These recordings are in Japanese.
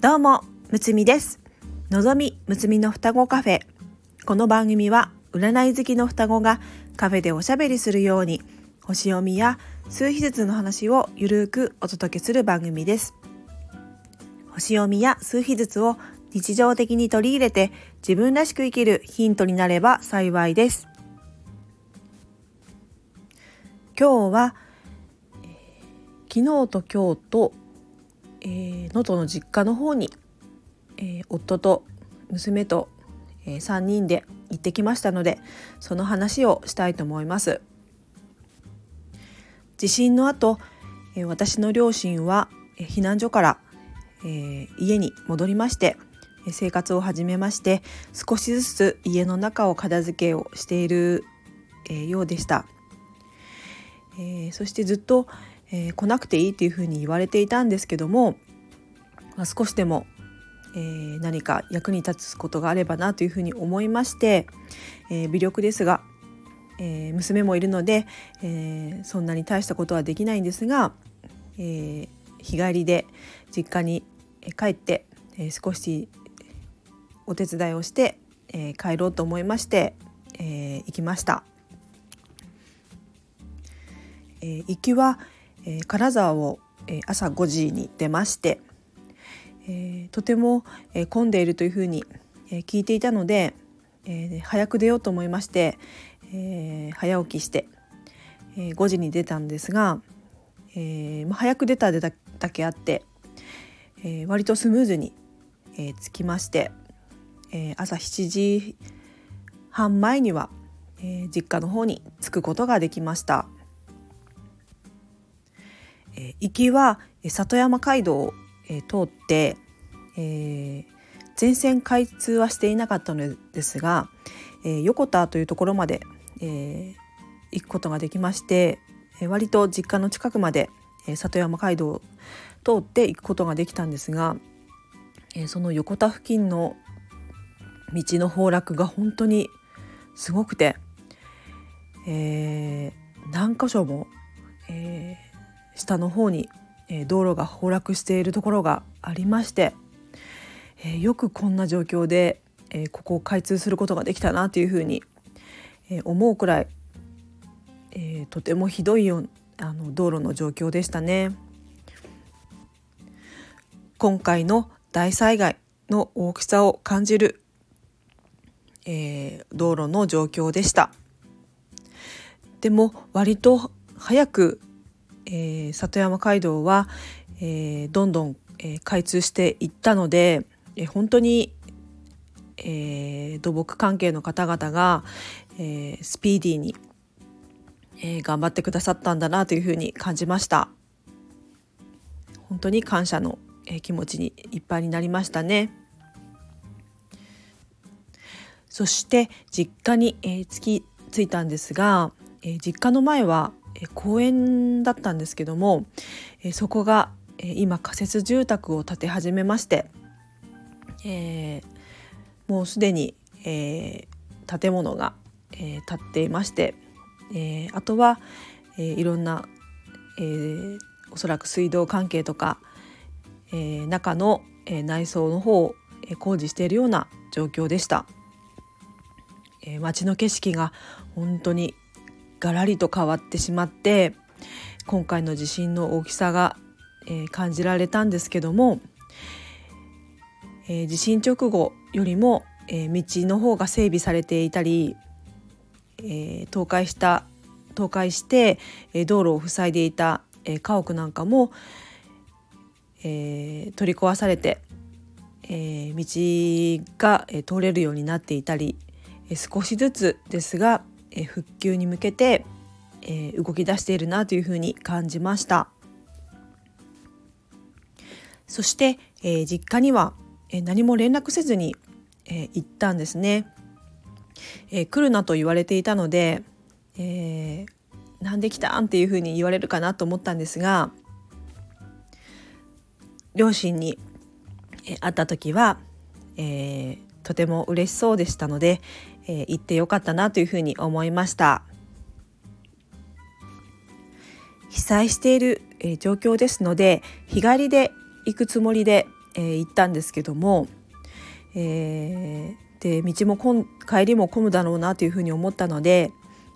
どうもむつみです。のぞみむつみの双子カフェ。この番組は占い好きの双子がカフェでおしゃべりするように星読みや数秘術の話をゆるくお届けする番組です。星読みや数秘術を日常的に取り入れて自分らしく生きるヒントになれば幸いです。今日は、昨日と今日とえー、能登の実家の方に、えー、夫と娘と、えー、3人で行ってきましたのでその話をしたいと思います。地震の後、えー、私の両親は、避難所から、えー、家に戻りまして生活を始めまして少しずつ家の中を片付けをしている、えー、ようでした、えー、そしてずっと、えー、来なくていいっていうふうに言われていたんですけども、まあ、少しでも、えー、何か役に立つことがあればなというふうに思いまして、えー、微力ですが、え娘もいるので、えそんなに大したことはできないんですが、え日帰りで実家に帰って、え少しお手伝いをして、え帰ろうと思いまして、え行きました。え行きは、えー、金沢を、えー、朝5時に出まして、えー、とても、えー、混んでいるというふうに、えー、聞いていたので、えー、早く出ようと思いまして、えー、早起きして、えー、5時に出たんですが、えーまあ、早く出ただけあって、えー、割とスムーズに、えー、着きまして、えー、朝7時半前には、えー、実家の方に着くことができました。え行きは里山街道を、え通って、えー、全線開通はしていなかったのですが、えー、横田というところまで、えー、行くことができまして、え割と実家の近くまで、え里山街道を通って行くことができたんですが、えその横田付近の道の崩落が本当にすごくて、え、何箇所も、えー、下の方に、え道路が崩落しているところがありまして、えよくこんな状況で、えここを開通することができたなというふうに、え思うくらい、えとてもひどいよあの道路の状況でしたね。今回の大災害の大きさを感じる、え、道路の状況でした。でも割と早くえー、里山街道は、えー、どんどん、えー、開通していったので、えー、本当に、えー、土木関係の方々が、えー、スピーディーに、えー、頑張ってくださったんだなというふうに感じました。本当に感謝の、えー、気持ちにいっぱいになりましたね。そして実家に、えー、着き着いたんですが、えー、実家の前は公園だったんですけどもそこが今仮設住宅を建て始めまして、えー、もうすでに、えー、建物が、えー、建っていまして、えー、あとは、えー、いろんな、えー、おそらく水道関係とか、えー、中の、えー、内装の方を、工事しているような状況でした。えー、街の景色が本当にガラリと変わってしまって今回の地震の大きさが、え、感じられたんですけども、え、地震直後よりも、え、道の方が整備されていたり、え倒壊した倒壊して、え道路を塞いでいた、え家屋なんかも、え取り壊されて、え道が、え通れるようになっていたり、え少しずつですがえ復旧に向けて、え動き出しているなというふうに感じました。そして、え実家には、え何も連絡せずに、え行ったんですね、え来るなと言われていたので、え、なんで来たんっていうふうに言われるかなと思ったんですが両親に、会った時は、えー、とても嬉しそうでしたので、えー、行ってよかったなというふうに思いました被災している、えー、状況ですので日帰りで行くつもりで、えー、行ったんですけども、えー、で道もこん帰りも混むだろうなというふうに思ったので、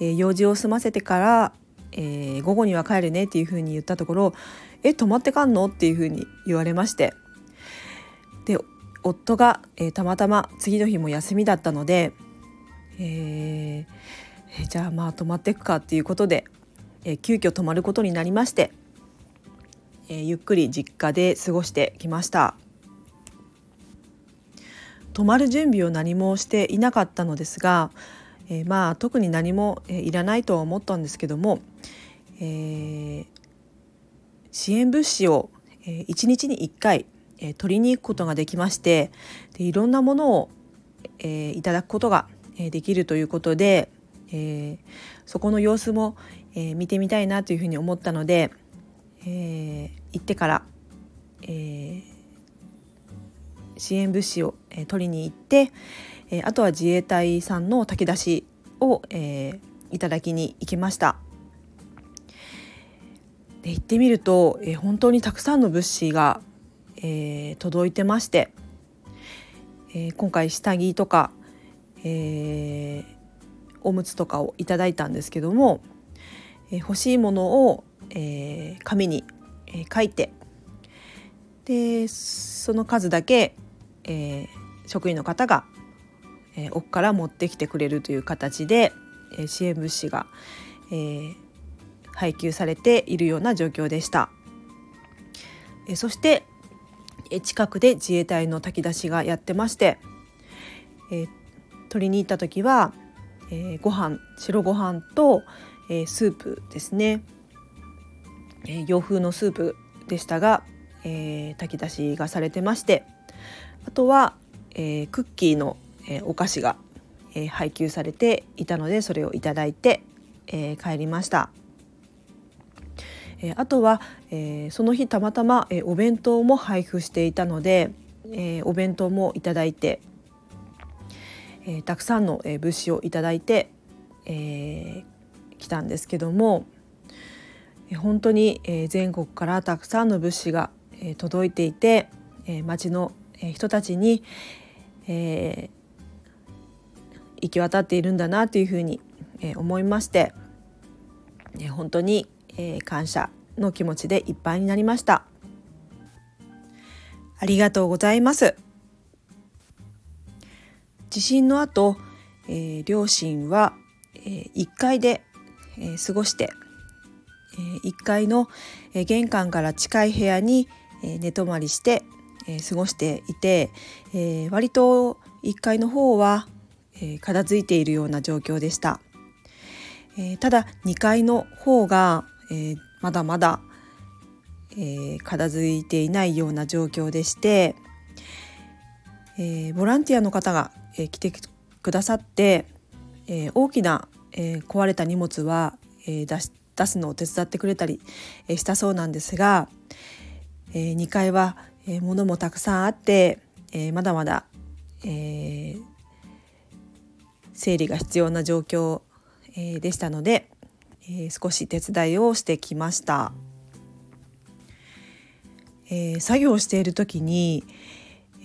え、用事を済ませてから、え、午後には帰るねっていうふうに言ったところ「え泊まってかんの?」っていうふうに言われましてで夫が、え、たまたま次の日も休みだったので、えー、じゃあまあ泊まっていくかっていうことで、えー、急遽泊まることになりまして、えー、ゆっくり実家で過ごしてきました。泊まる準備を何もしていなかったのですが、えー、まあ特に何も、えー、いらないとは思ったんですけども、えー、支援物資を、えー、1日に1回、えー、取りに行くことができましてでいろんなものを、えー、いただくことが、え、できるということで、えー、そこの様子も、えー、見てみたいなというふうに思ったので、え、行ってから、え、支援物資を、え取りに行って、えあとは自衛隊さんの炊き出しを、え、いただきに行きました。で行ってみると、え、本当にたくさんの物資が、え、届いてまして、え、今回下着とか、えー、おむつとかをいただいたんですけども、えー、欲しいものを、えー、紙に、え、書いてでその数だけ、え、職員の方が、え、奥から持ってきてくれるという形で、え、支援物資が、え、配給されているような状況でした。え、そして、え、近くで自衛隊の炊き出しがやってまして、えー、取りに行った時は、えー、ご飯白ご飯と、えー、スープですね、えー、洋風のスープでしたが、えー、炊き出しがされてましてあとは、えー、クッキーの、えー、お菓子が、えー、配給されていたのでそれをいただいて、えー、帰りました。えー、あとは、えー、その日たまたま、えー、お弁当も配布していたので、えー、お弁当もいただいて、えー、たくさんの、えー、物資をいただいて、えー、来たんですけども、えー、本当に、えー、全国からたくさんの物資が、えー、届いていて、えー、町の人たちに、えー、行き渡っているんだなというふうに、えー、思いまして、え本当に、えー、感謝の気持ちでいっぱいになりました。ありがとうございます。地震の後、えー、両親は、えー、1階で、えー、過ごして、えー、1階の、えー、玄関から近い部屋に、えー、寝泊まりして、えー、過ごしていて、えー、割と1階の方は、えー、片付いているような状況でした、えー、ただ2階の方が、えー、まだまだ、えー、片付いていないような状況でして、えー、ボランティアの方が、え、来てくださって、え、大きな、え、壊れた荷物は、え、出し出すのを手伝ってくれたり、え、したそうなんですが、え、2階はえー、もたくさんあって、え、まだまだ、え、整理が必要な状況、え、でしたので、え、少し手伝いをしてきました。え、作業している時に、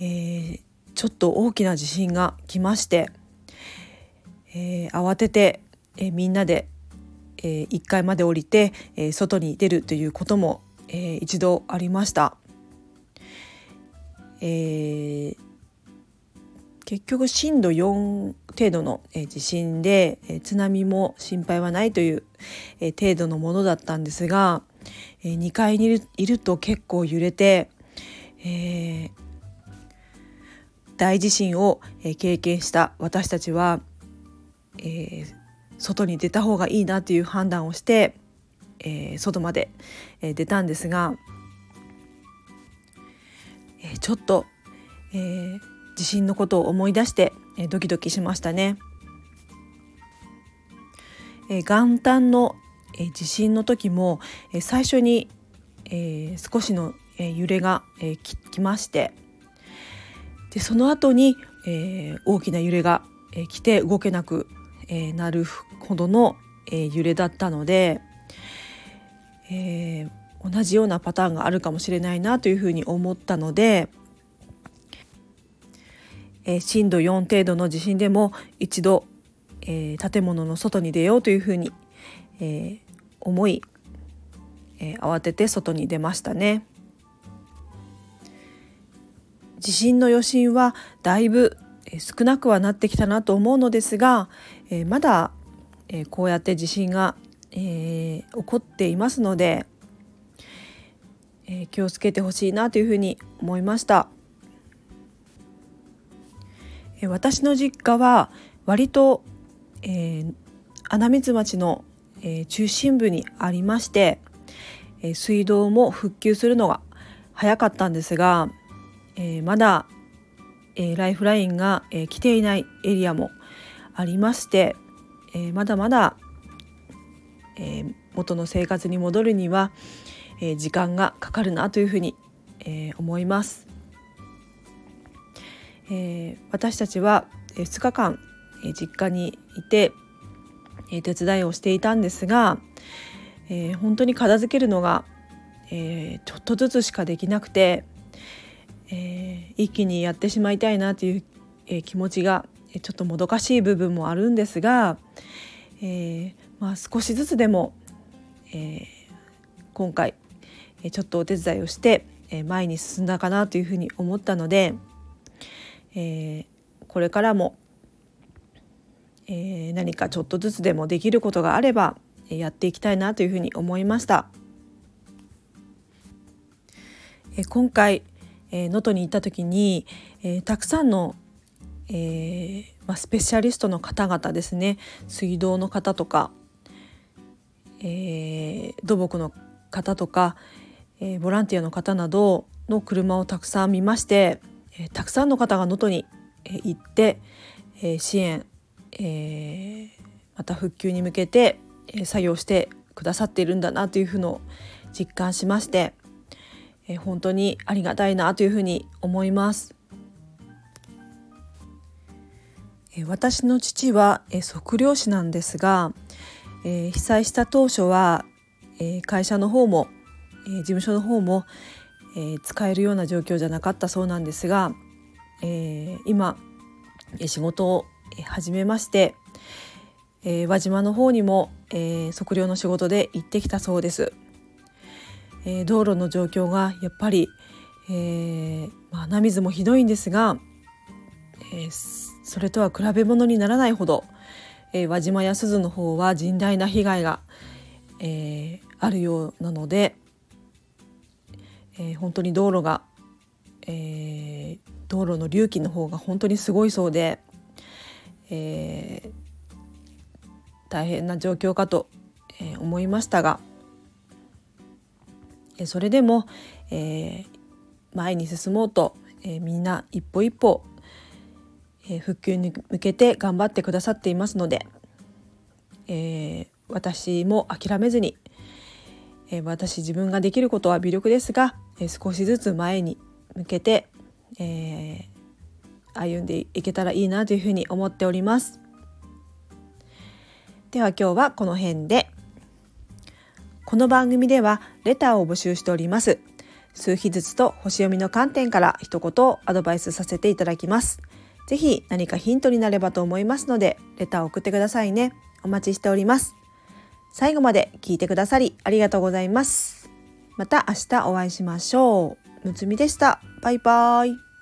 えー、ちょっと大きな地震が来まして、えー、慌てて、えー、みんなで、えー、1階まで降りて、え、外に出るということも、えー、一度ありました。え、結局震度4程度の、地震で、津波も心配はないという、程度のものだったんですが、2階にいると結構揺れて、えー、大地震を、経験した私たちは、えー、外に出た方がいいなという判断をして、えー、外まで、出たんですがえちょっと、えー、地震のことを思い出して、ドキドキしましたね。え元旦の、地震の時も、最初に、え少しの、揺れが、えききましてでその後に、えー大きな揺れが、え来て動けなく、えなるほどの、え揺れだったので、え同じようなパターンがあるかもしれないなというふうに思ったので、え、震度4程度の地震でも一度、え、建物の外に出ようというふうに、え思い、え慌てて外に出ましたね。地震の余震はだいぶ少なくはなってきたなと思うのですが、えまだ、えこうやって地震が、え起こっていますので、え気をつけてほしいなというふうに思いました。え私の実家は割と、え、穴水町の、え、中心部にありまして、え、水道も復旧するのが早かったんですが、えー、まだ、えー、ライフラインが、えー、来ていないエリアもありまして、えー、まだまだ、えー、元の生活に戻るには、えー、時間がかかるなというふうに、えー、思います。えー、私たちは2日間、えー、実家にいて、えー、手伝いをしていたんですが、えー、本当に片付けるのが、えー、ちょっとずつしかできなくて、えー、一気にやってしまいたいなという、えー、気持ちがちょっともどかしい部分もあるんですが、えーまあ、少しずつでも、えー、今回ちょっとお手伝いをして前に進んだかなというふうに思ったので、えー、これからも、えー、何かちょっとずつでもできることがあればやっていきたいなというふうに思いました。え、今回能登、に行った時に、えー、たくさんの、えーまあ、スペシャリストの方々ですね。水道の方とか、え、土木の方とか、え、ボランティアの方などの車をたくさん見ましてえ、たくさんの方が能登に、え、行って、え、支援、え、また復旧に向けて、え、作業してくださっているんだなというふうの実感しまして、え、本当にありがたいなというふうに思います。え、私の父は、え、測量士なんですが、え、被災した当初は、え、会社の方も、え、事務所の方も、え、使えるような状況じゃなかったそうなんですが、えー、今仕事を始めまして、え、輪島の方にも、え、測量の仕事で行ってきたそうです。えー、道路の状況がやっぱり、えーまあ、穴水もひどいんですが、え、それとは比べ物にならないほど、え、輪島や鈴の方は甚大な被害が、え、あるようなので、え、本当に道路が、え、道路の隆起の方が本当にすごいそうで、え、大変な状況かと、思いましたが、それでも、え前に進もうと、えみんな一歩一歩、え復旧に向けて頑張ってくださっていますので、え私も諦めずに、え私自分ができることは微力ですがえ少しずつ前に向けて、え、歩んでいけたらいいなというふうに思っております。では今日はこの辺で。この番組ではレターを募集しております。数日ずつと星読みの観点から一言アドバイスさせていただきます。ぜひ何かヒントになればと思いますので、レターを送ってくださいね。お待ちしております。最後まで聞いてくださりありがとうございます。また明日お会いしましょう。むつみでした。バイバーイ。